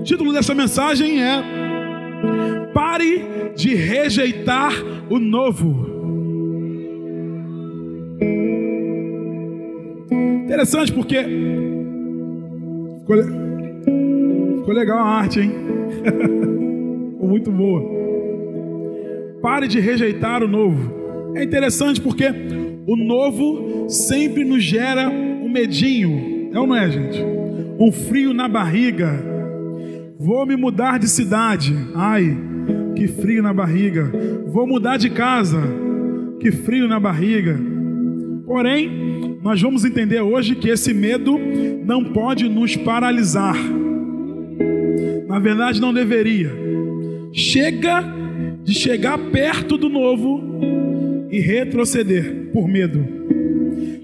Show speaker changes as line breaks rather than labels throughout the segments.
O título dessa mensagem é Pare de rejeitar o novo. Interessante porque ficou, ficou legal a arte, hein? ficou muito boa. Pare de rejeitar o novo. É interessante porque o novo sempre nos gera um medinho, é ou não é, gente? Um frio na barriga. Vou me mudar de cidade. Ai, que frio na barriga. Vou mudar de casa. Que frio na barriga. Porém, nós vamos entender hoje que esse medo não pode nos paralisar. Na verdade, não deveria. Chega de chegar perto do novo e retroceder por medo.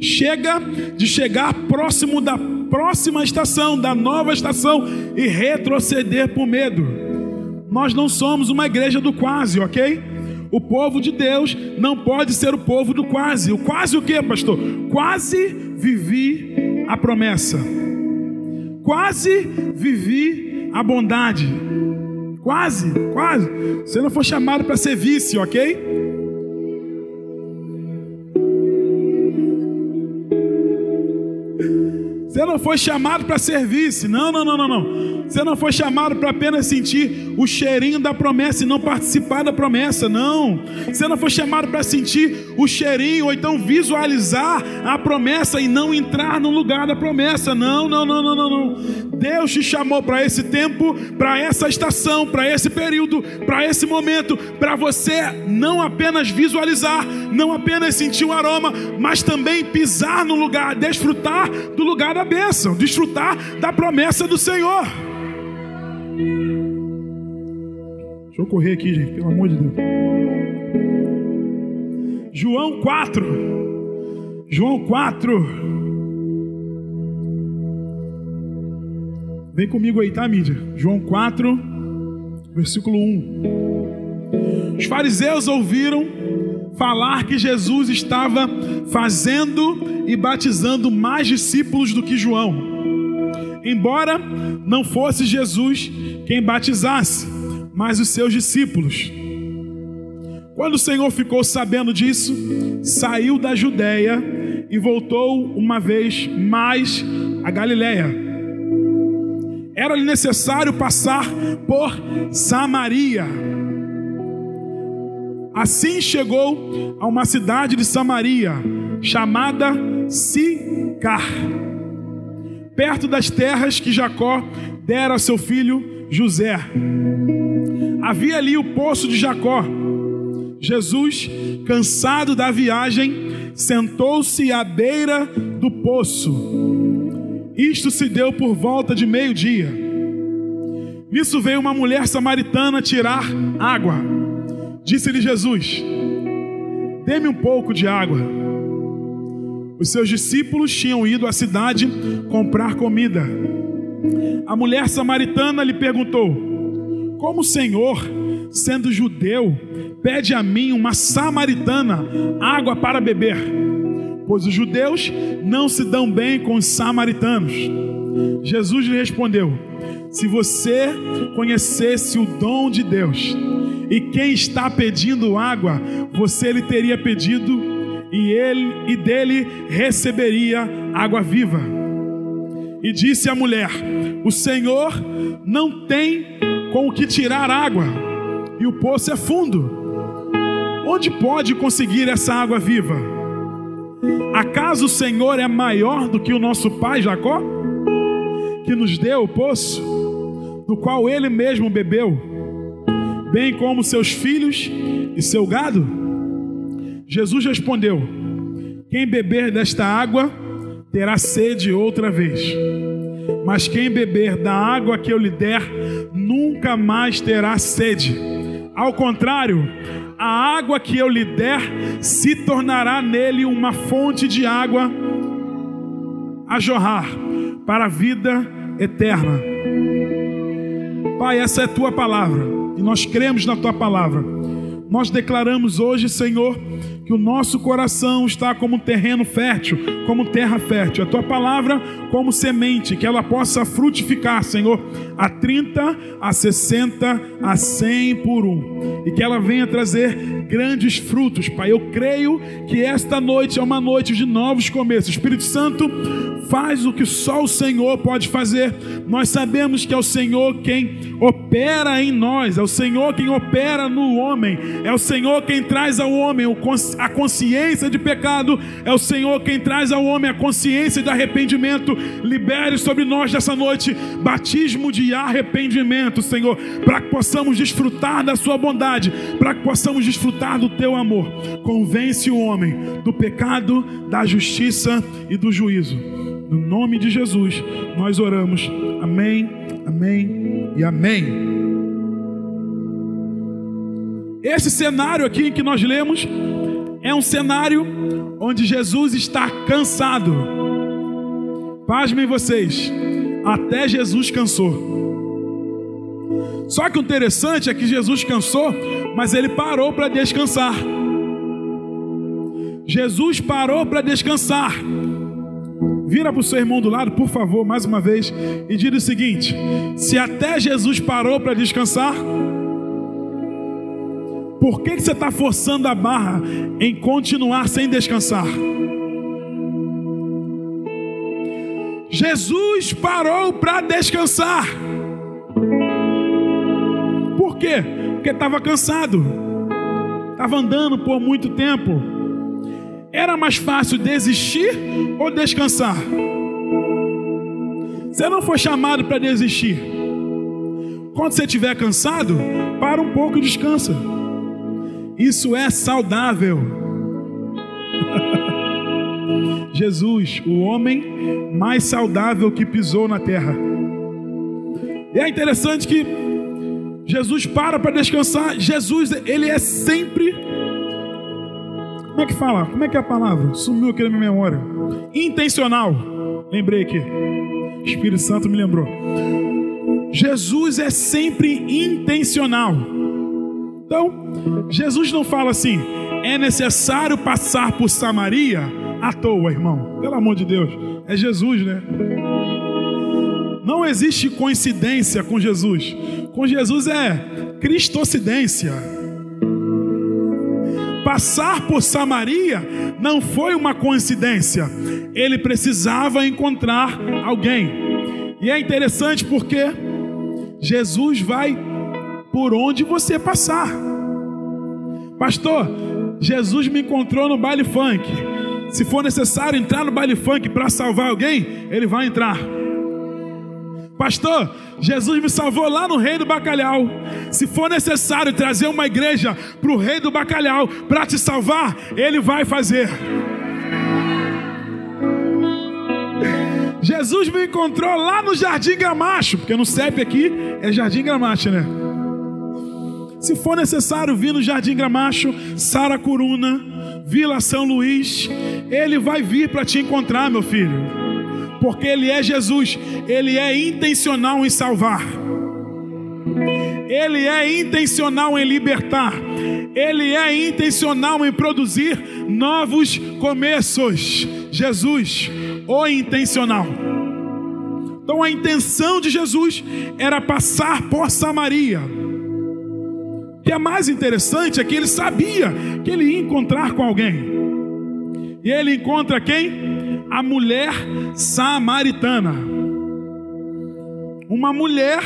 Chega de chegar próximo da próxima estação, da nova estação e retroceder por medo. Nós não somos uma igreja do quase, ok? O povo de Deus não pode ser o povo do quase. O quase o que, pastor? Quase vivi a promessa. Quase vivi a bondade. Quase, quase. Você não foi chamado para ser vice, ok? Você não foi chamado para serviço. Não, não, não, não, não. Você não foi chamado para apenas sentir o cheirinho da promessa e não participar da promessa. Não. Você não foi chamado para sentir o cheirinho ou então visualizar a promessa e não entrar no lugar da promessa. Não, não, não, não, não, não. Deus te chamou para esse tempo, para essa estação, para esse período, para esse momento, para você não apenas visualizar, não apenas sentir o aroma, mas também pisar no lugar, desfrutar do lugar da bênção, desfrutar da promessa do Senhor. Deixa eu correr aqui, gente, pelo amor de Deus. João 4. João 4. Vem comigo aí, tá, mídia? João 4, versículo 1. Os fariseus ouviram falar que Jesus estava fazendo e batizando mais discípulos do que João. Embora não fosse Jesus quem batizasse, mas os seus discípulos. Quando o Senhor ficou sabendo disso, saiu da Judéia e voltou uma vez mais a Galiléia. Era-lhe necessário passar por Samaria. Assim chegou a uma cidade de Samaria, chamada Sicar, perto das terras que Jacó dera a seu filho José. Havia ali o poço de Jacó. Jesus, cansado da viagem, sentou-se à beira do poço. Isto se deu por volta de meio-dia. Nisso veio uma mulher samaritana tirar água. Disse-lhe Jesus: Dê-me um pouco de água. Os seus discípulos tinham ido à cidade comprar comida. A mulher samaritana lhe perguntou: Como o Senhor, sendo judeu, pede a mim, uma samaritana, água para beber? Pois os judeus não se dão bem com os samaritanos. Jesus lhe respondeu: Se você conhecesse o dom de Deus, e quem está pedindo água, você lhe teria pedido e ele e dele receberia água viva. E disse a mulher: O Senhor não tem com o que tirar água, e o poço é fundo. Onde pode conseguir essa água viva? Acaso o Senhor é maior do que o nosso pai Jacó, que nos deu o poço, do qual ele mesmo bebeu? Bem como seus filhos e seu gado? Jesus respondeu: Quem beber desta água terá sede outra vez. Mas quem beber da água que eu lhe der, nunca mais terá sede. Ao contrário, a água que eu lhe der se tornará nele uma fonte de água a jorrar para a vida eterna. Pai, essa é a tua palavra e nós cremos na tua palavra. Nós declaramos hoje, Senhor, que o nosso coração está como terreno fértil, como terra fértil. A tua palavra como semente, que ela possa frutificar, Senhor, a 30, a 60, a 100 por um. E que ela venha trazer grandes frutos, Pai. Eu creio que esta noite é uma noite de novos começos. Espírito Santo, faz o que só o Senhor pode fazer. Nós sabemos que é o Senhor quem opera em nós, é o Senhor quem opera no homem, é o Senhor quem traz ao homem a consciência de pecado, é o Senhor quem traz ao homem a consciência de arrependimento. Libere sobre nós nessa noite batismo de arrependimento, Senhor, para que possamos desfrutar da Sua bondade, para que possamos desfrutar do Teu amor. Convence o homem do pecado, da justiça e do juízo. No nome de Jesus, nós oramos. Amém, amém e amém. Esse cenário aqui que nós lemos é um cenário onde Jesus está cansado. Pasmem vocês, até Jesus cansou. Só que o interessante é que Jesus cansou, mas ele parou para descansar. Jesus parou para descansar. Vira para o seu irmão do lado, por favor, mais uma vez, e diga o seguinte: se até Jesus parou para descansar, por que, que você está forçando a barra em continuar sem descansar? Jesus parou para descansar. Por quê? Porque estava cansado, estava andando por muito tempo. Era mais fácil desistir ou descansar? Você não foi chamado para desistir. Quando você estiver cansado, para um pouco e descansa. Isso é saudável. Jesus, o homem mais saudável que pisou na terra. E é interessante que Jesus para para descansar. Jesus, ele é sempre. Como é que fala? Como é que é a palavra? Sumiu aqui na minha memória. Intencional. Lembrei aqui. Espírito Santo me lembrou. Jesus é sempre intencional. Então, Jesus não fala assim, é necessário passar por Samaria à toa, irmão. Pelo amor de Deus, é Jesus, né? Não existe coincidência com Jesus. Com Jesus é cristocidência. Passar por Samaria não foi uma coincidência. Ele precisava encontrar alguém. E é interessante porque Jesus vai por onde você passar. Pastor, Jesus me encontrou no baile funk. Se for necessário entrar no baile funk para salvar alguém, ele vai entrar. Pastor, Jesus me salvou lá no Rei do Bacalhau. Se for necessário trazer uma igreja para o Rei do Bacalhau para te salvar, Ele vai fazer. Jesus me encontrou lá no Jardim Gramacho, porque no CEP aqui é Jardim Gramacho, né? Se for necessário vir no Jardim Gramacho, Saracuruna, Vila São Luís, Ele vai vir para te encontrar, meu filho porque Ele é Jesus, Ele é intencional em salvar, Ele é intencional em libertar, Ele é intencional em produzir novos começos. Jesus, o intencional. Então a intenção de Jesus era passar por Samaria. O que é mais interessante é que ele sabia que ele ia encontrar com alguém. E ele encontra quem? a mulher samaritana. Uma mulher,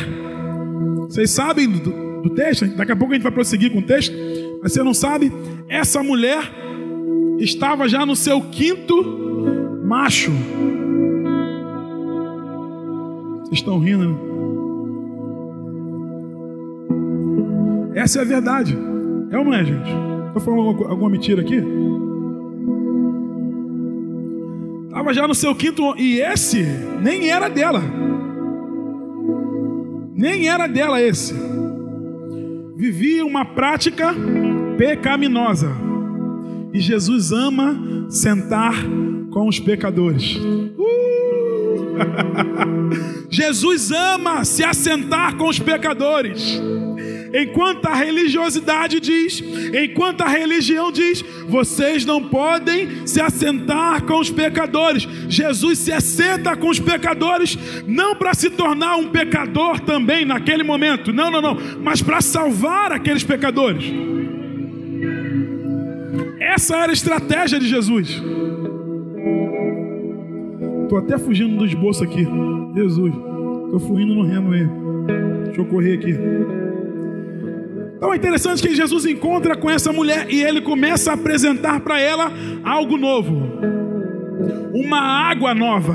vocês sabem do, do texto? Daqui a pouco a gente vai prosseguir com o texto, mas você não sabe? Essa mulher estava já no seu quinto macho. Vocês estão rindo, né? Essa é a verdade. É ou não é, gente? Estou falando alguma, mentira aqui? Estava já no seu quinto. E esse nem era dela. Nem era dela esse. Vivia uma prática pecaminosa. E Jesus ama sentar com os pecadores. Uh! Jesus ama se assentar com os pecadores. Enquanto a religiosidade diz, enquanto a religião diz, vocês não podem se assentar com os pecadores. Jesus se assenta com os pecadores, não para se tornar um pecador também naquele momento, não, não, não, mas para salvar aqueles pecadores. Essa era a estratégia de Jesus. Estou até fugindo do esboço aqui. Jesus, estou fugindo no remo mesmo. Deixa eu correr aqui. Então é interessante que Jesus encontra com essa mulher e ele começa a apresentar para ela algo novo. Uma água nova.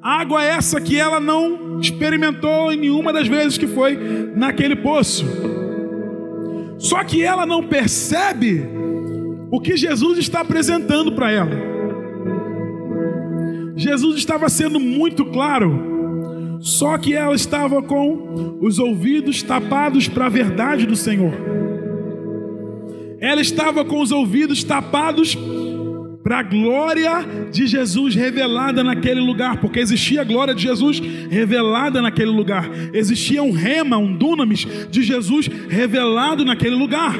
Água essa que ela não experimentou em nenhuma das vezes que foi naquele poço. Só que ela não percebe o que Jesus está apresentando para ela. Jesus estava sendo muito claro só que ela estava com os ouvidos tapados para a verdade do Senhor. Ela estava com os ouvidos tapados para a glória de Jesus revelada naquele lugar, porque existia a glória de Jesus revelada naquele lugar, existia um rema, um dunamis de Jesus revelado naquele lugar.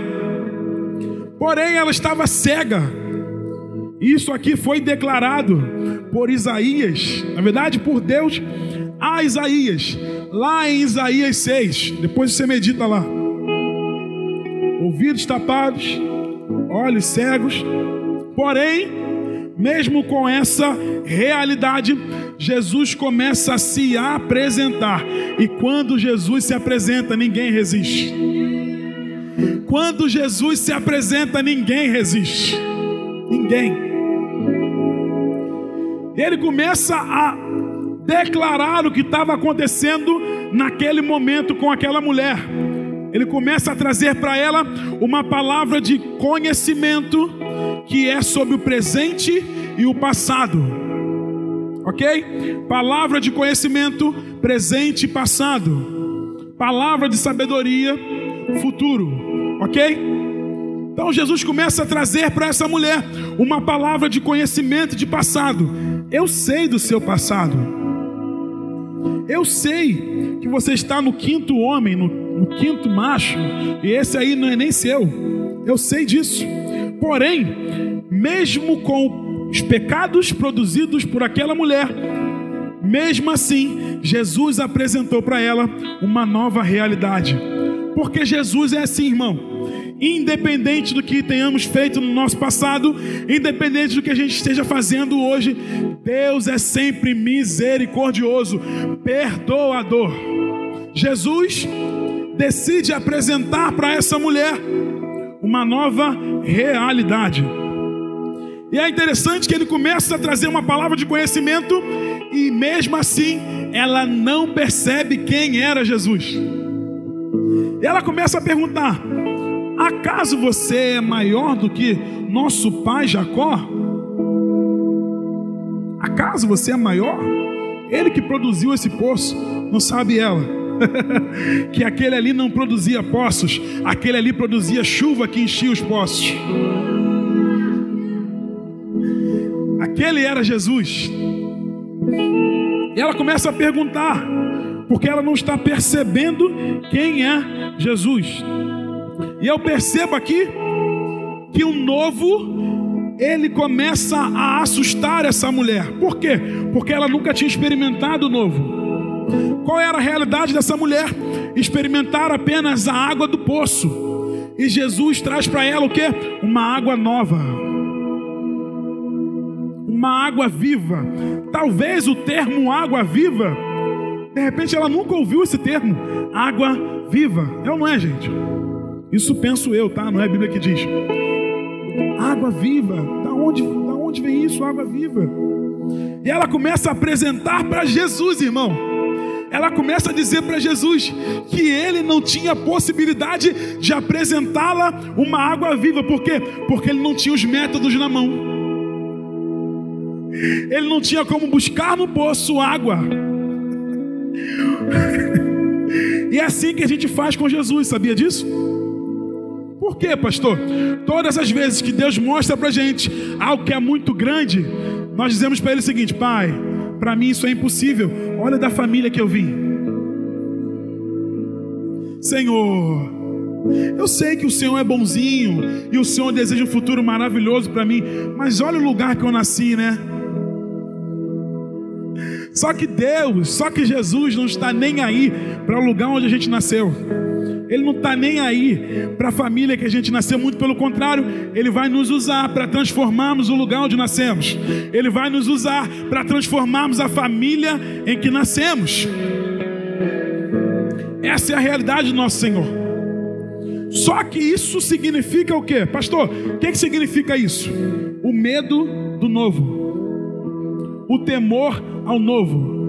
Porém, ela estava cega. Isso aqui foi declarado por Isaías, na verdade, por Deus a Isaías, lá em Isaías 6, depois você medita lá. Ouvidos tapados, olhos cegos, porém, mesmo com essa realidade, Jesus começa a se apresentar, e quando Jesus se apresenta, ninguém resiste. Quando Jesus se apresenta, ninguém resiste. Ninguém. Ele começa a declarar o que estava acontecendo naquele momento com aquela mulher. Ele começa a trazer para ela uma palavra de conhecimento que é sobre o presente e o passado. Ok? Palavra de conhecimento, presente e passado. Palavra de sabedoria, futuro. Ok? Então Jesus começa a trazer para essa mulher uma palavra de conhecimento de passado. Eu sei do seu passado. Eu sei que você está no quinto homem, no, no quinto macho, e esse aí não é nem seu. Eu sei disso. Porém, mesmo com os pecados produzidos por aquela mulher, mesmo assim, Jesus apresentou para ela uma nova realidade. Porque Jesus é assim, irmão independente do que tenhamos feito no nosso passado, independente do que a gente esteja fazendo hoje, Deus é sempre misericordioso, perdoador. Jesus decide apresentar para essa mulher uma nova realidade. E é interessante que ele começa a trazer uma palavra de conhecimento e mesmo assim ela não percebe quem era Jesus. E ela começa a perguntar: Acaso você é maior do que nosso pai Jacó? Acaso você é maior? Ele que produziu esse poço, não sabe ela? que aquele ali não produzia poços, aquele ali produzia chuva que enchia os poços. Aquele era Jesus. E ela começa a perguntar, porque ela não está percebendo quem é Jesus. E eu percebo aqui que o novo ele começa a assustar essa mulher. Por quê? Porque ela nunca tinha experimentado o novo. Qual era a realidade dessa mulher? Experimentar apenas a água do poço. E Jesus traz para ela o que? Uma água nova. Uma água viva. Talvez o termo água viva, de repente ela nunca ouviu esse termo. Água viva. É ou não é, gente? Isso penso eu, tá? Não é a Bíblia que diz. Água viva. Da onde, da onde vem isso, água viva? E ela começa a apresentar para Jesus, irmão. Ela começa a dizer para Jesus que ele não tinha possibilidade de apresentá-la uma água viva. Por quê? Porque ele não tinha os métodos na mão. Ele não tinha como buscar no poço água. E é assim que a gente faz com Jesus, sabia disso? Quê, pastor? Todas as vezes que Deus mostra para gente algo que é muito grande, nós dizemos para Ele o seguinte: Pai, para mim isso é impossível. Olha da família que eu vim. Senhor. Eu sei que o Senhor é bonzinho e o Senhor deseja um futuro maravilhoso para mim, mas olha o lugar que eu nasci, né? Só que Deus, só que Jesus não está nem aí para o lugar onde a gente nasceu. Ele não está nem aí para a família que a gente nasceu, muito pelo contrário, Ele vai nos usar para transformarmos o lugar onde nascemos. Ele vai nos usar para transformarmos a família em que nascemos. Essa é a realidade do nosso Senhor. Só que isso significa o quê? Pastor, o que, que significa isso? O medo do novo, o temor ao novo.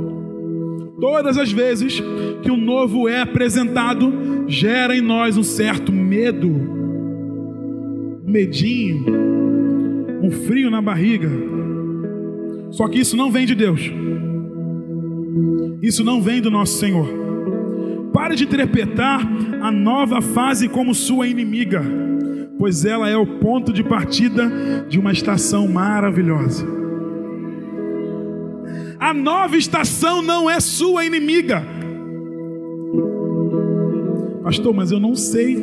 Todas as vezes que o novo é apresentado, gera em nós um certo medo, um medinho, um frio na barriga. Só que isso não vem de Deus. Isso não vem do nosso Senhor. Pare de interpretar a nova fase como sua inimiga, pois ela é o ponto de partida de uma estação maravilhosa. A nova estação não é sua inimiga. Pastor, mas eu não sei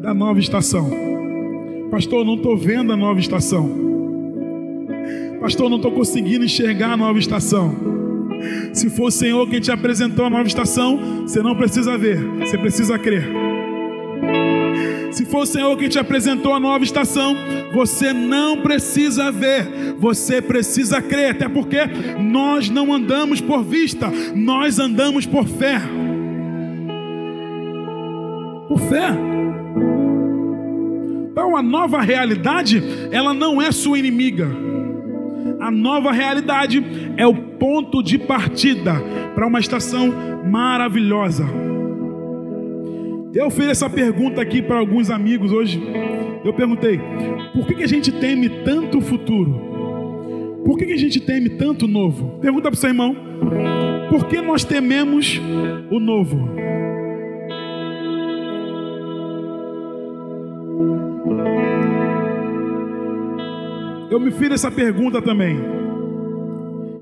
da nova estação. Pastor, eu não estou vendo a nova estação. Pastor, eu não estou conseguindo enxergar a nova estação. Se for o Senhor quem te apresentou a nova estação, você não precisa ver, você precisa crer. Se for o Senhor quem te apresentou a nova estação, você não precisa ver, você precisa crer, até porque nós não andamos por vista, nós andamos por fé. Por fé. Então a nova realidade, ela não é sua inimiga. A nova realidade é o ponto de partida para uma estação maravilhosa. Eu fiz essa pergunta aqui para alguns amigos hoje. Eu perguntei: por que, que a gente teme tanto o futuro? Por que, que a gente teme tanto o novo? Pergunta para o seu irmão: por que nós tememos o novo? Eu me fiz essa pergunta também.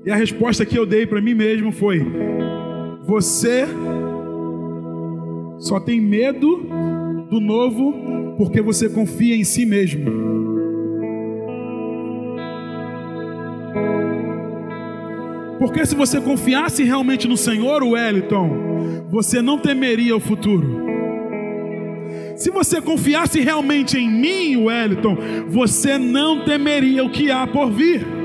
E a resposta que eu dei para mim mesmo foi: Você só tem medo do novo porque você confia em si mesmo. Porque se você confiasse realmente no Senhor, Wellington, você não temeria o futuro. Se você confiasse realmente em mim, Wellington, você não temeria o que há por vir.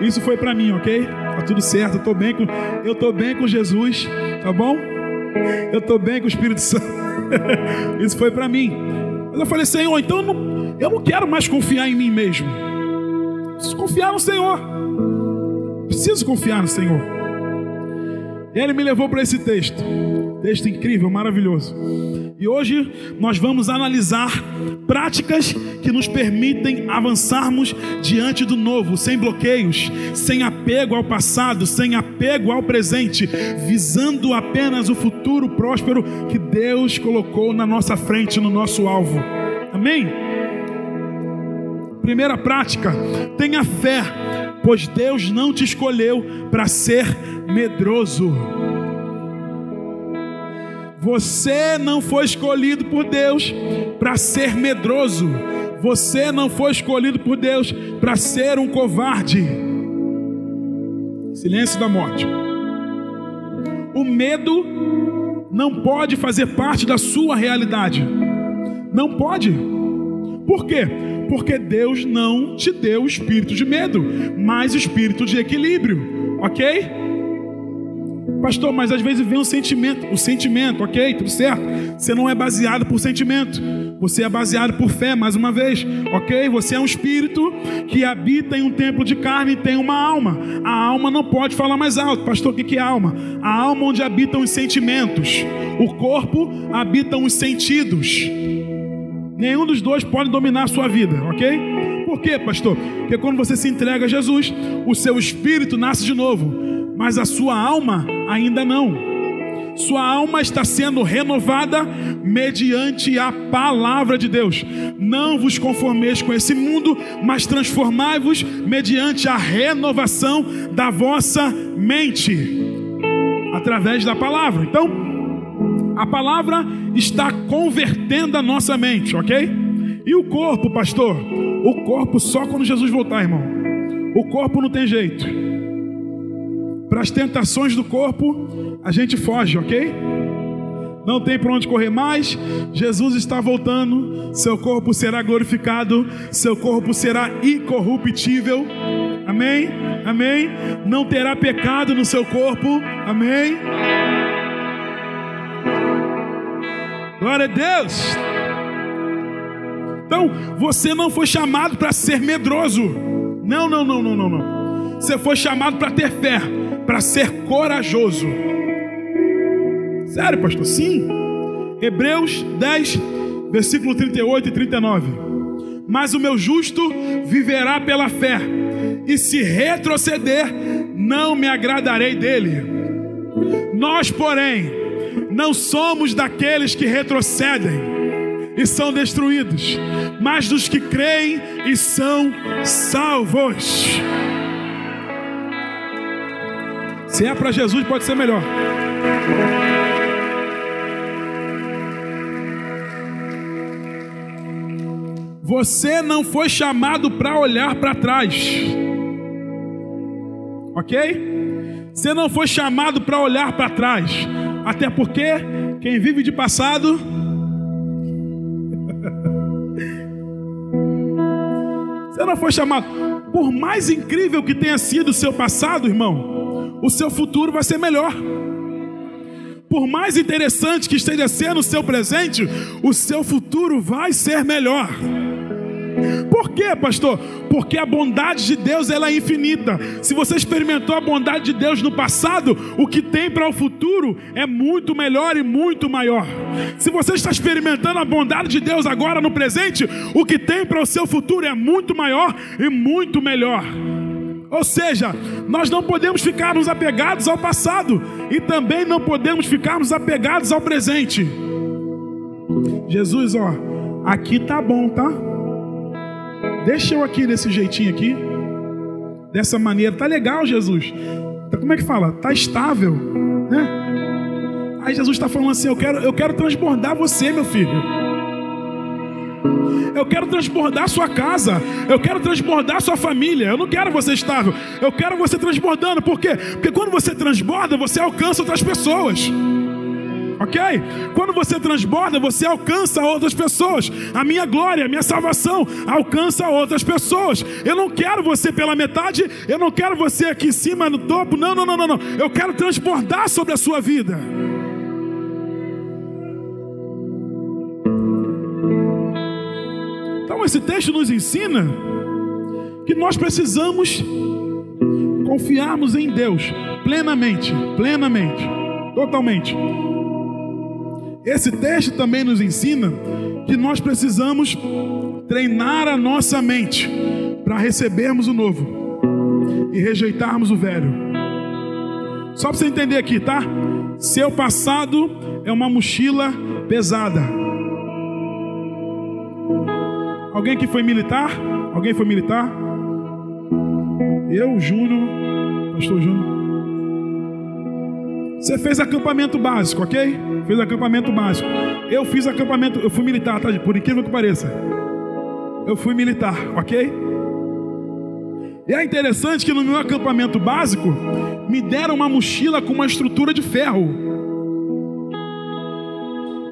Isso foi para mim, ok? Tá tudo certo, eu tô bem com, eu tô bem com Jesus, tá bom? Eu tô bem com o Espírito Santo. Isso foi para mim. Mas eu falei, Senhor, então eu não, eu não quero mais confiar em mim mesmo. Preciso confiar no Senhor. Preciso confiar no Senhor. Ele me levou para esse texto. Texto incrível, maravilhoso. E hoje nós vamos analisar práticas que nos permitem avançarmos diante do novo, sem bloqueios, sem apego ao passado, sem apego ao presente, visando apenas o futuro próspero que Deus colocou na nossa frente, no nosso alvo. Amém? Primeira prática, tenha fé, pois Deus não te escolheu para ser medroso. Você não foi escolhido por Deus para ser medroso. Você não foi escolhido por Deus para ser um covarde. Silêncio da morte. O medo não pode fazer parte da sua realidade. Não pode. Por quê? Porque Deus não te deu espírito de medo, mas espírito de equilíbrio, ok? Pastor, mas às vezes vem um sentimento, o sentimento, ok, tudo certo. Você não é baseado por sentimento, você é baseado por fé, mais uma vez, ok? Você é um espírito que habita em um templo de carne e tem uma alma. A alma não pode falar mais alto, pastor. O que é alma? A alma onde habitam os sentimentos, o corpo habita os sentidos. Nenhum dos dois pode dominar a sua vida, ok? Por quê, pastor? Porque quando você se entrega a Jesus, o seu espírito nasce de novo mas a sua alma ainda não. Sua alma está sendo renovada mediante a palavra de Deus. Não vos conformeis com esse mundo, mas transformai-vos mediante a renovação da vossa mente. através da palavra. Então, a palavra está convertendo a nossa mente, ok? E o corpo, pastor? O corpo só quando Jesus voltar, irmão. O corpo não tem jeito. Para as tentações do corpo, a gente foge, ok? Não tem para onde correr mais. Jesus está voltando. Seu corpo será glorificado. Seu corpo será incorruptível. Amém? Amém? Não terá pecado no seu corpo. Amém? Glória a Deus. Então, você não foi chamado para ser medroso. Não, não, não, não, não, não. Você foi chamado para ter fé, para ser corajoso. Sério, pastor? Sim. Hebreus 10, versículo 38 e 39. Mas o meu justo viverá pela fé, e se retroceder, não me agradarei dele. Nós, porém, não somos daqueles que retrocedem e são destruídos, mas dos que creem e são salvos. Se é para Jesus, pode ser melhor. Você não foi chamado para olhar para trás. Ok? Você não foi chamado para olhar para trás. Até porque quem vive de passado. Você não foi chamado. Por mais incrível que tenha sido o seu passado, irmão, o seu futuro vai ser melhor. Por mais interessante que esteja sendo o seu presente, o seu futuro vai ser melhor. Por quê, pastor? Porque a bondade de Deus ela é infinita. Se você experimentou a bondade de Deus no passado, o que tem para o futuro é muito melhor e muito maior. Se você está experimentando a bondade de Deus agora no presente, o que tem para o seu futuro é muito maior e muito melhor. Ou seja, nós não podemos ficarmos apegados ao passado e também não podemos ficarmos apegados ao presente. Jesus, ó, aqui tá bom, tá? Deixa eu aqui desse jeitinho aqui. Dessa maneira. Tá legal, Jesus. Tá, como é que fala? Tá estável, né? Aí Jesus está falando assim: eu quero, eu quero transbordar você, meu filho. Eu quero transbordar sua casa. Eu quero transbordar sua família. Eu não quero você estável. Eu quero você transbordando. Por quê? Porque quando você transborda, você alcança outras pessoas ok? Quando você transborda, você alcança outras pessoas. A minha glória, a minha salvação alcança outras pessoas. Eu não quero você pela metade, eu não quero você aqui em cima no topo. Não, não, não, não, não. Eu quero transbordar sobre a sua vida. Então esse texto nos ensina que nós precisamos confiarmos em Deus plenamente, plenamente, totalmente. Esse texto também nos ensina que nós precisamos treinar a nossa mente para recebermos o novo e rejeitarmos o velho. Só para você entender aqui, tá? Seu passado é uma mochila pesada. Alguém que foi militar? Alguém foi militar? Eu, Júnior, Pastor Júnior. Você fez acampamento básico, ok? Fez acampamento básico. Eu fiz acampamento, eu fui militar, tá? Por incrível que pareça. Eu fui militar, ok? E é interessante que no meu acampamento básico me deram uma mochila com uma estrutura de ferro.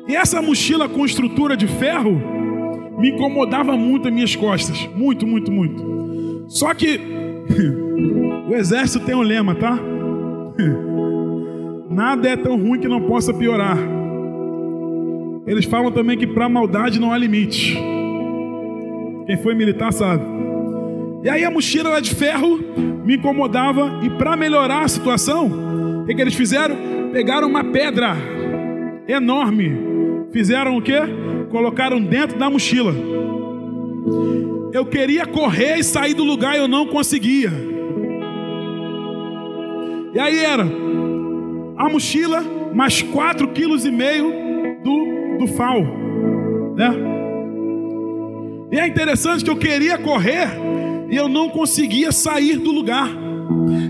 E essa mochila com estrutura de ferro me incomodava muito as minhas costas, muito, muito, muito. Só que o exército tem um lema, tá? Nada é tão ruim que não possa piorar. Eles falam também que para maldade não há limite. Quem foi militar sabe. E aí a mochila de ferro me incomodava e para melhorar a situação, o que, que eles fizeram? Pegaram uma pedra enorme, fizeram o que? Colocaram dentro da mochila. Eu queria correr e sair do lugar eu não conseguia. E aí era a mochila, mais quatro quilos e meio do, do fal, né? E é interessante que eu queria correr e eu não conseguia sair do lugar.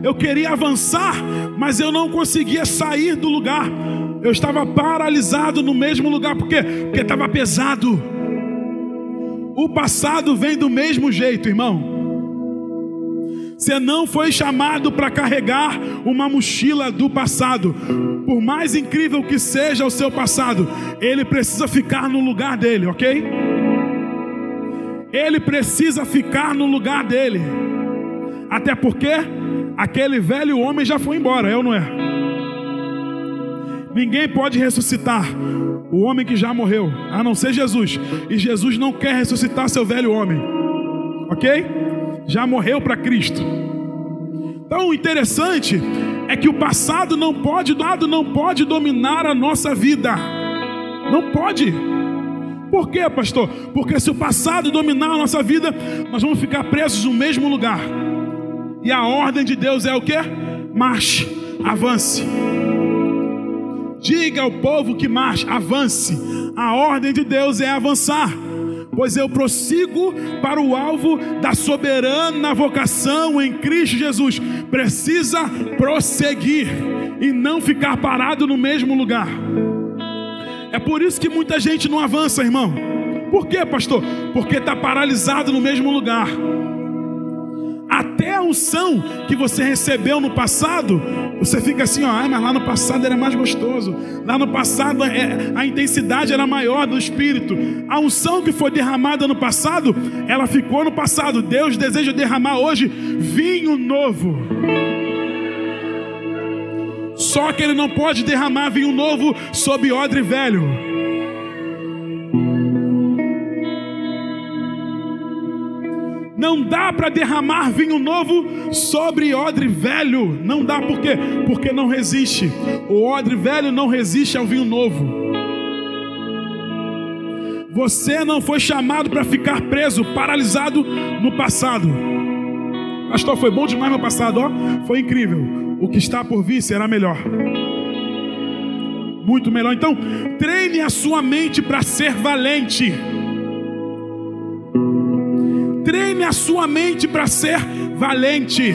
Eu queria avançar, mas eu não conseguia sair do lugar. Eu estava paralisado no mesmo lugar, por quê? Porque estava pesado. O passado vem do mesmo jeito, irmão. Você não foi chamado para carregar uma mochila do passado. Por mais incrível que seja o seu passado, ele precisa ficar no lugar dele, ok? Ele precisa ficar no lugar dele. Até porque aquele velho homem já foi embora, é ou não é? Ninguém pode ressuscitar o homem que já morreu, a não ser Jesus. E Jesus não quer ressuscitar seu velho homem, ok? Já morreu para Cristo. Então, o interessante é que o passado não pode, dado não pode dominar a nossa vida. Não pode. Por quê, pastor? Porque se o passado dominar a nossa vida, nós vamos ficar presos no mesmo lugar. E a ordem de Deus é o que? Marche, avance. Diga ao povo que marche, avance. A ordem de Deus é avançar pois eu prossigo para o alvo da soberana vocação em Cristo Jesus. Precisa prosseguir e não ficar parado no mesmo lugar. É por isso que muita gente não avança, irmão. Por quê, pastor? Porque está paralisado no mesmo lugar. Unção que você recebeu no passado, você fica assim, ó, ah, mas lá no passado era mais gostoso. Lá no passado é, a intensidade era maior do Espírito. A unção que foi derramada no passado, ela ficou no passado. Deus deseja derramar hoje vinho novo. Só que Ele não pode derramar vinho novo sob odre velho. Não dá para derramar vinho novo sobre odre velho. Não dá por quê? Porque não resiste. O odre velho não resiste ao vinho novo. Você não foi chamado para ficar preso, paralisado no passado. Pastor, foi bom demais no passado, ó. Foi incrível. O que está por vir será melhor. Muito melhor. Então, treine a sua mente para ser valente. Treine a sua mente para ser valente.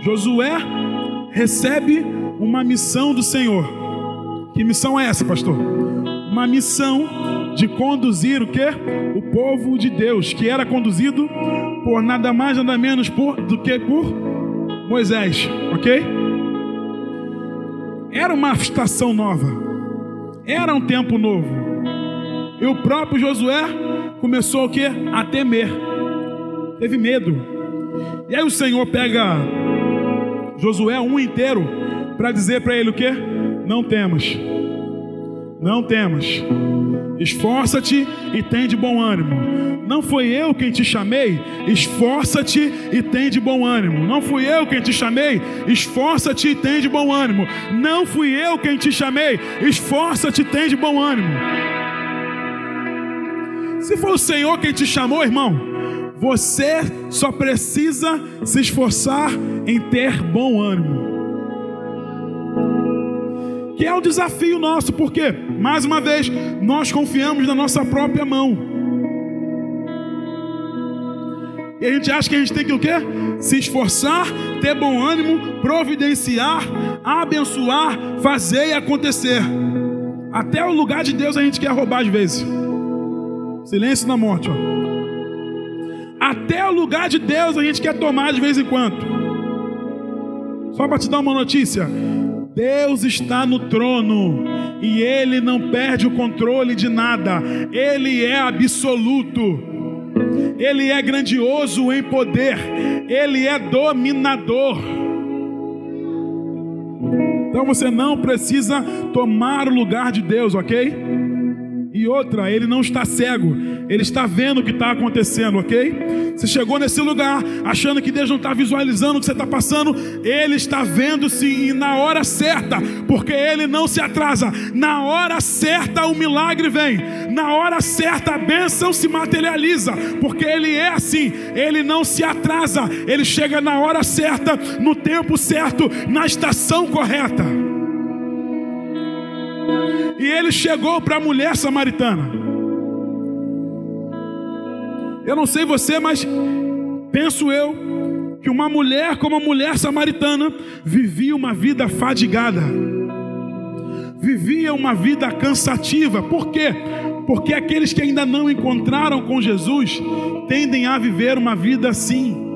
Josué recebe uma missão do Senhor. Que missão é essa, pastor? Uma missão de conduzir o que? O povo de Deus, que era conduzido por nada mais nada menos por, do que por Moisés, ok? Era uma estação nova, era um tempo novo. E o próprio Josué começou o que? A temer. Teve medo. E aí o Senhor pega Josué um inteiro para dizer para ele o que? Não temas. Não temas. Esforça-te e tem de bom ânimo. Não foi eu quem te chamei, esforça-te e tem de bom ânimo. Não fui eu quem te chamei, esforça-te e tem de bom ânimo. Não fui eu quem te chamei, esforça-te e tem de bom ânimo. Se for o Senhor quem te chamou, irmão, você só precisa se esforçar em ter bom ânimo. Que é o desafio nosso, porque, mais uma vez, nós confiamos na nossa própria mão. E a gente acha que a gente tem que o quê? Se esforçar, ter bom ânimo, providenciar, abençoar, fazer e acontecer. Até o lugar de Deus a gente quer roubar às vezes. Silêncio na morte, ó. Até o lugar de Deus a gente quer tomar de vez em quando. Só para te dar uma notícia: Deus está no trono e Ele não perde o controle de nada, Ele é absoluto, Ele é grandioso em poder, Ele é dominador. Então você não precisa tomar o lugar de Deus, ok? E outra, ele não está cego, ele está vendo o que está acontecendo, ok? Você chegou nesse lugar achando que Deus não está visualizando o que você está passando, ele está vendo sim, e na hora certa, porque ele não se atrasa, na hora certa o milagre vem, na hora certa a bênção se materializa, porque ele é assim, ele não se atrasa, ele chega na hora certa, no tempo certo, na estação correta. E ele chegou para a mulher samaritana. Eu não sei você, mas penso eu que uma mulher como a mulher samaritana vivia uma vida fadigada. Vivia uma vida cansativa. Por quê? Porque aqueles que ainda não encontraram com Jesus tendem a viver uma vida assim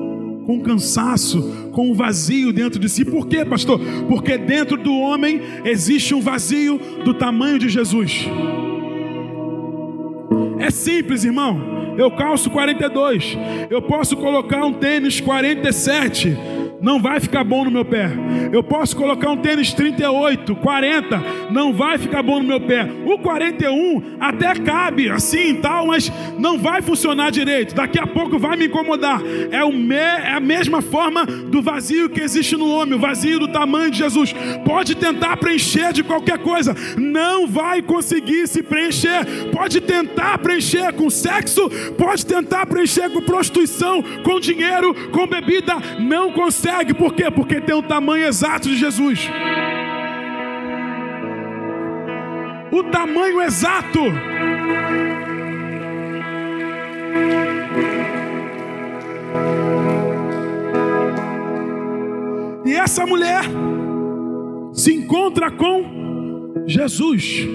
com cansaço, com um vazio dentro de si. Por quê, pastor? Porque dentro do homem existe um vazio do tamanho de Jesus. É simples, irmão. Eu calço 42. Eu posso colocar um tênis 47 não vai ficar bom no meu pé. Eu posso colocar um tênis 38, 40, não vai ficar bom no meu pé. O 41 até cabe assim e tal, mas não vai funcionar direito. Daqui a pouco vai me incomodar. É, o me, é a mesma forma do vazio que existe no homem, o vazio do tamanho de Jesus. Pode tentar preencher de qualquer coisa, não vai conseguir se preencher. Pode tentar preencher com sexo, pode tentar preencher com prostituição, com dinheiro, com bebida, não consegue consegue, por quê? Porque tem o tamanho exato de Jesus. O tamanho exato. E essa mulher se encontra com Jesus,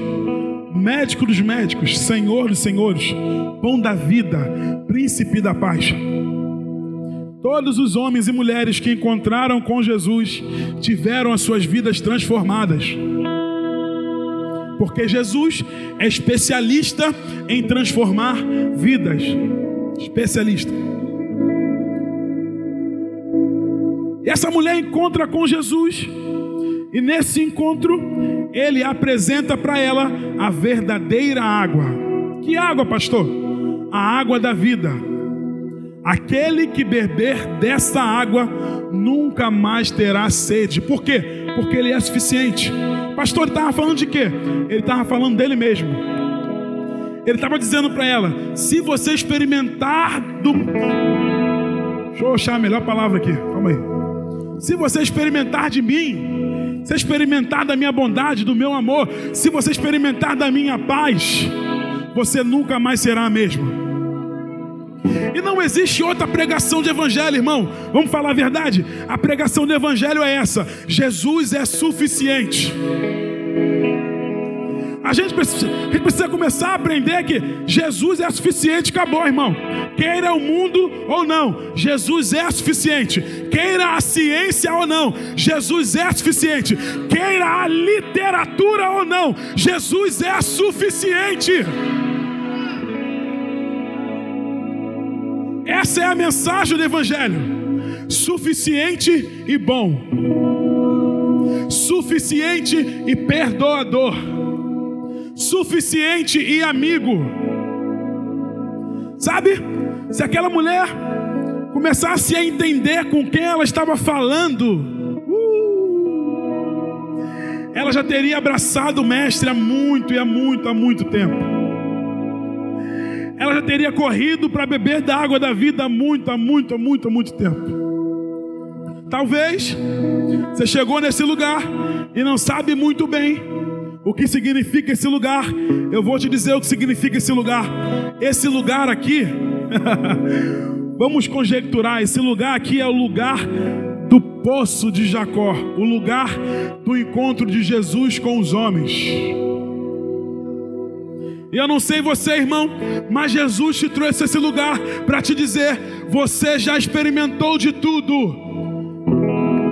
médico dos médicos, Senhor dos senhores, pão da vida, príncipe da paz. Todos os homens e mulheres que encontraram com Jesus tiveram as suas vidas transformadas. Porque Jesus é especialista em transformar vidas. Especialista. E essa mulher encontra com Jesus, e nesse encontro, ele apresenta para ela a verdadeira água. Que água, pastor? A água da vida Aquele que beber dessa água nunca mais terá sede. Por quê? Porque ele é suficiente. Pastor, ele estava falando de quê? Ele estava falando dele mesmo. Ele estava dizendo para ela: se você experimentar do. Deixa eu achar a melhor palavra aqui. Calma aí. Se você experimentar de mim, se experimentar da minha bondade, do meu amor, se você experimentar da minha paz, você nunca mais será a mesma. E não existe outra pregação de evangelho, irmão. Vamos falar a verdade? A pregação do evangelho é essa: Jesus é suficiente. A gente, precisa, a gente precisa começar a aprender que Jesus é suficiente, acabou, irmão. Queira o mundo ou não, Jesus é suficiente. Queira a ciência ou não, Jesus é suficiente. Queira a literatura ou não, Jesus é suficiente. Essa é a mensagem do Evangelho: suficiente e bom, suficiente e perdoador, suficiente e amigo. Sabe, se aquela mulher começasse a entender com quem ela estava falando, uh, ela já teria abraçado o Mestre há muito e há muito, há muito tempo ela já teria corrido para beber da água da vida há muito, há muito, há muito, há muito tempo. Talvez você chegou nesse lugar e não sabe muito bem o que significa esse lugar. Eu vou te dizer o que significa esse lugar. Esse lugar aqui, vamos conjecturar: esse lugar aqui é o lugar do poço de Jacó, o lugar do encontro de Jesus com os homens. E eu não sei você, irmão, mas Jesus te trouxe esse lugar para te dizer: você já experimentou de tudo.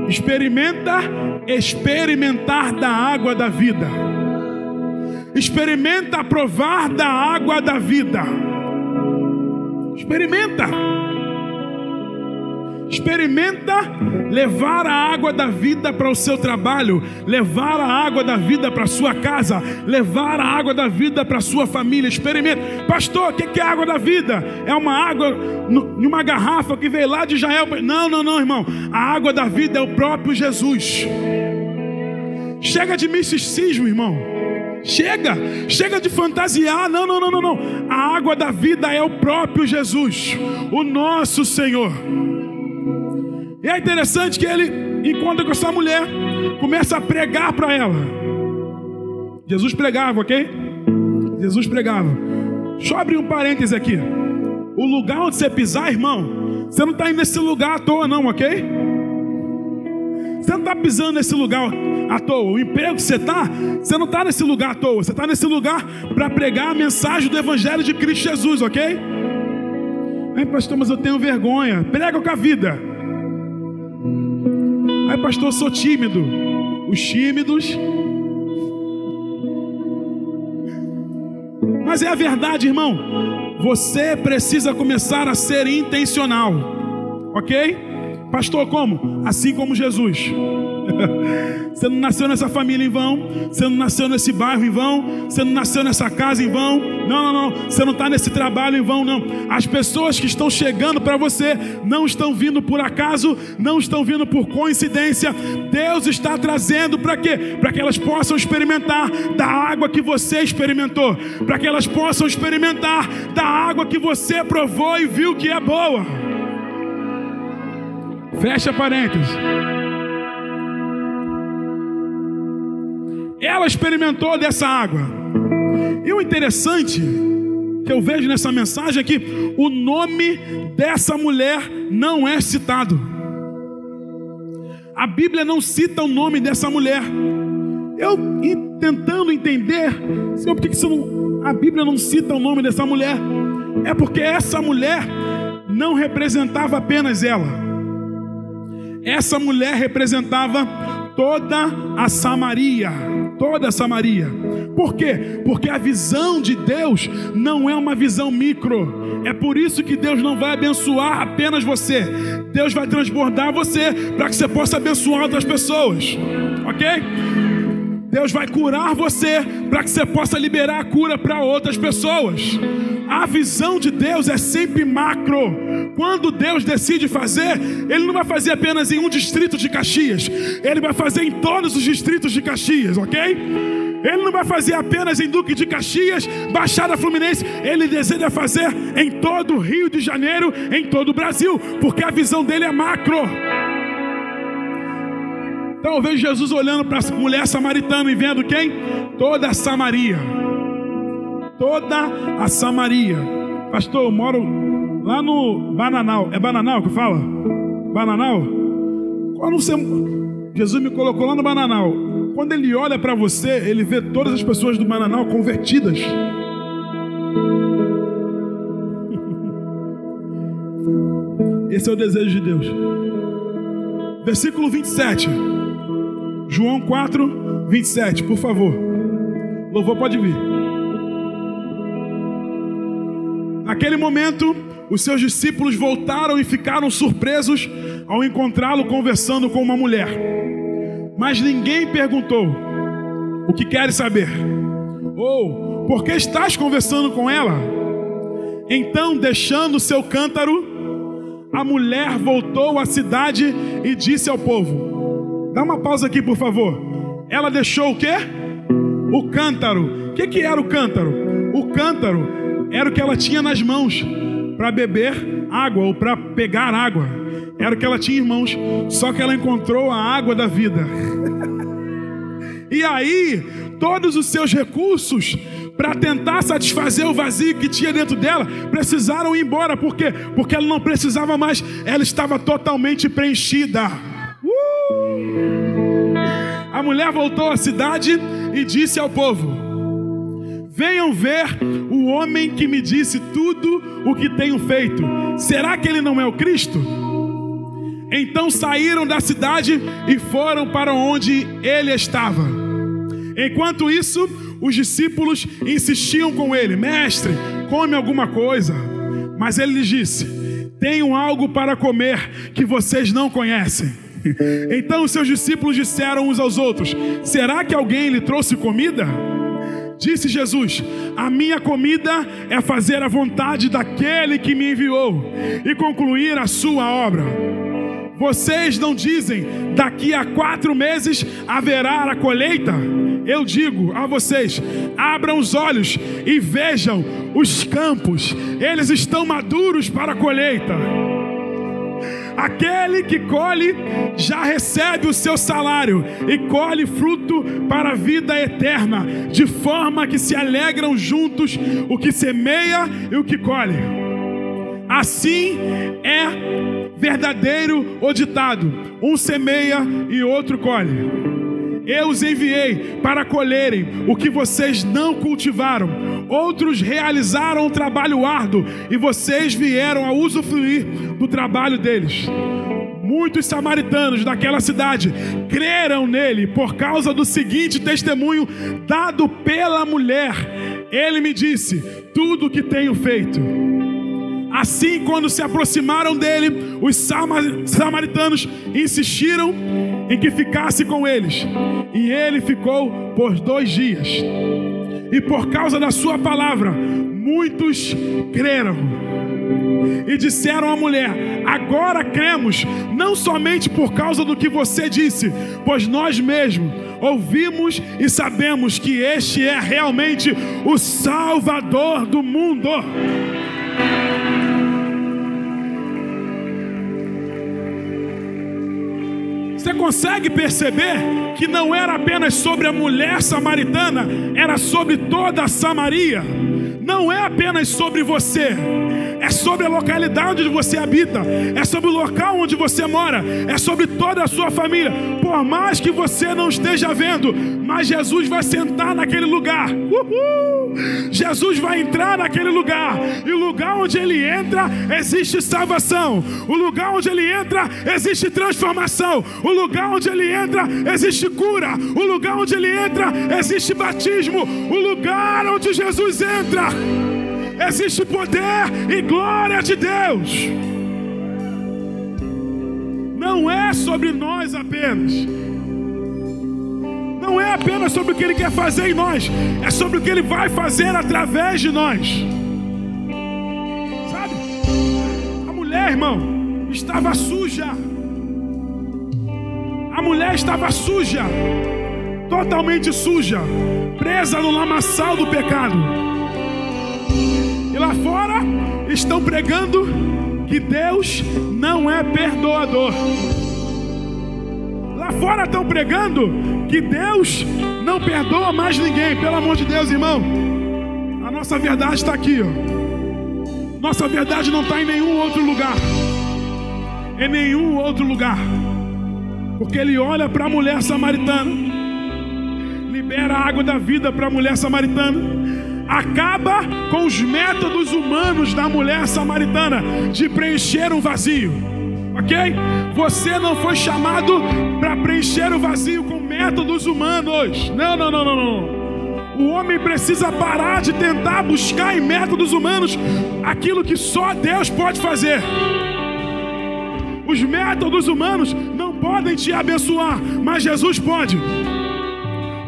Experimenta experimentar da água da vida. Experimenta provar da água da vida. Experimenta. Experimenta levar a água da vida para o seu trabalho, levar a água da vida para a sua casa, levar a água da vida para a sua família. Experimenta. Pastor, o que é água da vida? É uma água em uma garrafa que veio lá de Israel. Não, não, não, irmão. A água da vida é o próprio Jesus. Chega de misticismo, irmão. Chega, chega de fantasiar. Não, não, não, não, não. A água da vida é o próprio Jesus, o nosso Senhor. E é interessante que ele encontra com essa mulher, começa a pregar para ela. Jesus pregava, ok? Jesus pregava. Deixa eu abrir um parêntese aqui. O lugar onde você pisar, irmão, você não está indo nesse lugar à toa, não, ok? Você não está pisando nesse lugar à toa. O emprego que você está, você não está nesse lugar à toa. Você está nesse lugar para pregar a mensagem do Evangelho de Cristo Jesus, ok? Ai, pastor, mas eu tenho vergonha. Prega com a vida. Ai, pastor, eu sou tímido. Os tímidos Mas é a verdade, irmão. Você precisa começar a ser intencional, ok? Pastor, como? Assim como Jesus. Você não nasceu nessa família em vão. Você não nasceu nesse bairro em vão. Você não nasceu nessa casa em vão. Não, não, não. Você não está nesse trabalho em vão, não. As pessoas que estão chegando para você não estão vindo por acaso, não estão vindo por coincidência. Deus está trazendo para quê? Para que elas possam experimentar da água que você experimentou. Para que elas possam experimentar da água que você provou e viu que é boa. Fecha parênteses. Ela experimentou dessa água. E o interessante que eu vejo nessa mensagem é que o nome dessa mulher não é citado. A Bíblia não cita o nome dessa mulher. Eu tentando entender, Senhor, por que, que não, a Bíblia não cita o nome dessa mulher? É porque essa mulher não representava apenas ela. Essa mulher representava toda a Samaria toda Samaria. Por quê? Porque a visão de Deus não é uma visão micro. É por isso que Deus não vai abençoar apenas você. Deus vai transbordar você para que você possa abençoar outras pessoas. OK? Deus vai curar você para que você possa liberar a cura para outras pessoas. A visão de Deus é sempre macro. Quando Deus decide fazer, Ele não vai fazer apenas em um distrito de Caxias, Ele vai fazer em todos os distritos de Caxias, ok? Ele não vai fazer apenas em Duque de Caxias, Baixada Fluminense, ele deseja fazer em todo o Rio de Janeiro, em todo o Brasil, porque a visão dele é macro. Então eu vejo Jesus olhando para a mulher samaritana e vendo quem? Toda Samaria. Toda a Samaria. Pastor, eu moro lá no Bananal. É Bananal que fala? Bananal? Quando você... Jesus me colocou lá no Bananal. Quando ele olha para você, ele vê todas as pessoas do Bananal convertidas. Esse é o desejo de Deus. Versículo 27. João 4, 27, por favor. Louvor pode vir. Naquele momento, os seus discípulos voltaram e ficaram surpresos ao encontrá-lo conversando com uma mulher. Mas ninguém perguntou: O que queres saber? Ou por que estás conversando com ela? Então, deixando seu cântaro, a mulher voltou à cidade e disse ao povo: Dá uma pausa aqui, por favor. Ela deixou o quê? O cântaro. O que, que era o cântaro? O cântaro era o que ela tinha nas mãos para beber água ou para pegar água. Era o que ela tinha em mãos. Só que ela encontrou a água da vida. e aí, todos os seus recursos para tentar satisfazer o vazio que tinha dentro dela, precisaram ir embora. Por quê? Porque ela não precisava mais, ela estava totalmente preenchida. A mulher voltou à cidade e disse ao povo: Venham ver o homem que me disse tudo o que tenho feito. Será que ele não é o Cristo? Então saíram da cidade e foram para onde ele estava. Enquanto isso, os discípulos insistiam com ele: Mestre, come alguma coisa. Mas ele lhes disse: Tenho algo para comer que vocês não conhecem. Então os seus discípulos disseram uns aos outros: Será que alguém lhe trouxe comida? Disse Jesus: A minha comida é fazer a vontade daquele que me enviou e concluir a sua obra. Vocês não dizem, daqui a quatro meses haverá a colheita? Eu digo a vocês: abram os olhos e vejam os campos, eles estão maduros para a colheita. Aquele que colhe já recebe o seu salário e colhe fruto para a vida eterna, de forma que se alegram juntos o que semeia e o que colhe. Assim é verdadeiro o ditado: um semeia e outro colhe. Eu os enviei para colherem o que vocês não cultivaram. Outros realizaram um trabalho árduo e vocês vieram a usufruir do trabalho deles. Muitos samaritanos daquela cidade creram nele por causa do seguinte testemunho dado pela mulher. Ele me disse: Tudo o que tenho feito. Assim, quando se aproximaram dele, os samaritanos insistiram em que ficasse com eles. E ele ficou por dois dias. E por causa da sua palavra, muitos creram. E disseram à mulher: Agora cremos, não somente por causa do que você disse, pois nós mesmos ouvimos e sabemos que este é realmente o Salvador do mundo. Você consegue perceber que não era apenas sobre a mulher samaritana, era sobre toda a Samaria. Não é apenas sobre você, é sobre a localidade onde você habita, é sobre o local onde você mora, é sobre toda a sua família. Por mais que você não esteja vendo, mas Jesus vai sentar naquele lugar. Uhul! Jesus vai entrar naquele lugar, e o lugar onde ele entra existe salvação, o lugar onde ele entra existe transformação, o lugar onde ele entra existe cura, o lugar onde ele entra existe batismo, o lugar onde Jesus entra existe poder e glória de Deus. Não é sobre nós apenas não é apenas sobre o que Ele quer fazer em nós, é sobre o que Ele vai fazer através de nós. Sabe? A mulher, irmão, estava suja. A mulher estava suja, totalmente suja, presa no lamaçal do pecado. Fora estão pregando que Deus não é perdoador. Lá fora estão pregando que Deus não perdoa mais ninguém. Pelo amor de Deus, irmão. A nossa verdade está aqui. Ó. Nossa verdade não está em nenhum outro lugar. Em nenhum outro lugar. Porque ele olha para a mulher samaritana, libera a água da vida para a mulher samaritana, acaba com os métodos humanos da mulher samaritana de preencher um vazio ok? Você não foi chamado para preencher o vazio com métodos humanos. Não, não, não, não, não. O homem precisa parar de tentar buscar em métodos humanos aquilo que só Deus pode fazer. Os métodos humanos não podem te abençoar, mas Jesus pode.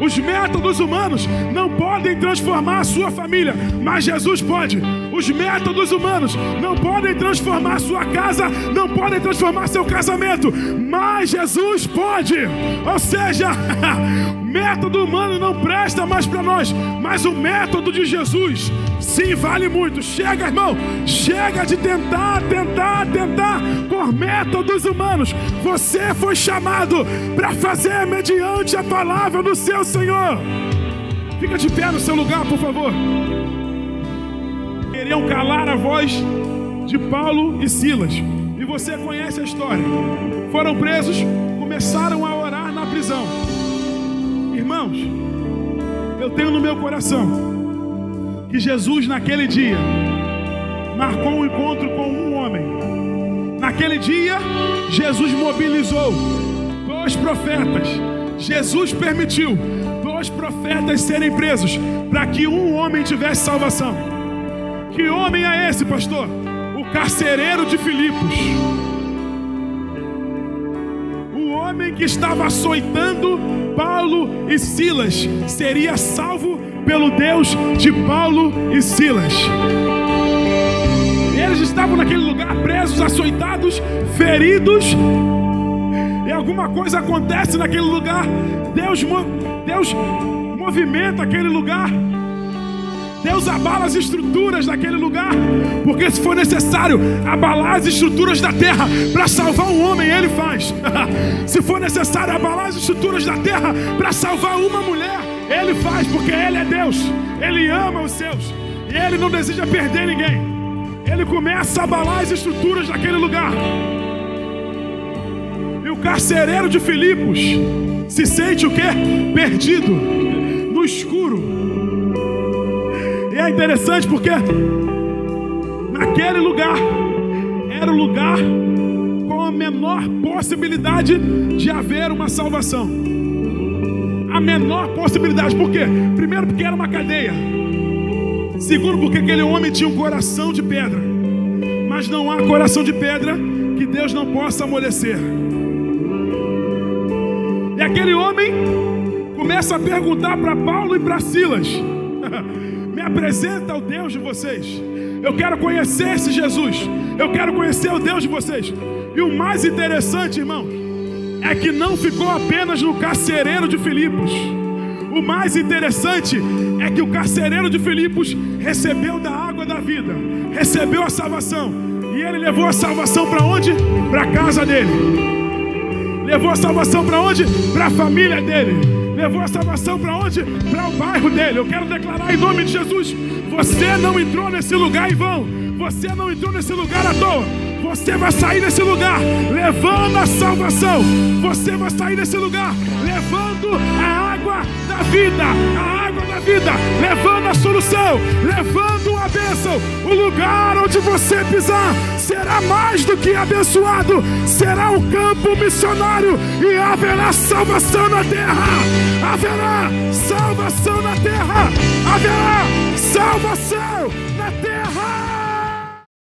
Os métodos humanos não podem transformar a sua família, mas Jesus pode. Os métodos humanos não podem transformar a sua casa, não podem transformar seu casamento, mas Jesus pode. Ou seja, método humano não presta mais para nós, mas o método de Jesus sim vale muito. Chega, irmão, chega de tentar, tentar, tentar por métodos humanos. Você foi chamado para fazer mediante a palavra do seu Senhor. Fica de pé no seu lugar, por favor. Queriam calar a voz de Paulo e Silas. E você conhece a história. Foram presos, começaram a orar na prisão. Irmãos, eu tenho no meu coração que Jesus, naquele dia, marcou um encontro com um homem. Naquele dia, Jesus mobilizou dois profetas. Jesus permitiu dois profetas serem presos para que um homem tivesse salvação. Que homem é esse, pastor? O carcereiro de Filipos. Homem que estava açoitando Paulo e Silas seria salvo pelo Deus de Paulo e Silas. Eles estavam naquele lugar presos, açoitados, feridos. E alguma coisa acontece naquele lugar. Deus, Deus movimenta aquele lugar. Deus abala as estruturas daquele lugar, porque se for necessário abalar as estruturas da terra para salvar um homem, Ele faz. se for necessário abalar as estruturas da terra para salvar uma mulher, Ele faz, porque Ele é Deus, Ele ama os seus e Ele não deseja perder ninguém. ele começa a abalar as estruturas daquele lugar. E o carcereiro de Filipos se sente o quê? Perdido, no escuro. E é interessante porque naquele lugar era o lugar com a menor possibilidade de haver uma salvação. A menor possibilidade, por quê? Primeiro, porque era uma cadeia. Segundo, porque aquele homem tinha um coração de pedra. Mas não há coração de pedra que Deus não possa amolecer. E aquele homem começa a perguntar para Paulo e para Silas: Me apresenta o Deus de vocês. Eu quero conhecer esse Jesus. Eu quero conhecer o Deus de vocês. E o mais interessante, irmão, é que não ficou apenas no carcereiro de Filipos. O mais interessante é que o carcereiro de Filipos recebeu da água da vida, recebeu a salvação. E ele levou a salvação para onde? Para a casa dele. Levou a salvação para onde? Para a família dele. Levou a salvação para onde? Para o bairro dele. Eu quero declarar em nome de Jesus: você não entrou nesse lugar em vão. Você não entrou nesse lugar à toa. Você vai sair desse lugar levando a salvação. Você vai sair desse lugar levando a água da vida, a água da vida, levando a solução, levando a bênção. O lugar onde você pisar será mais do que abençoado, será um campo missionário e haverá salvação na terra. Haverá salvação na terra. Haverá salvação.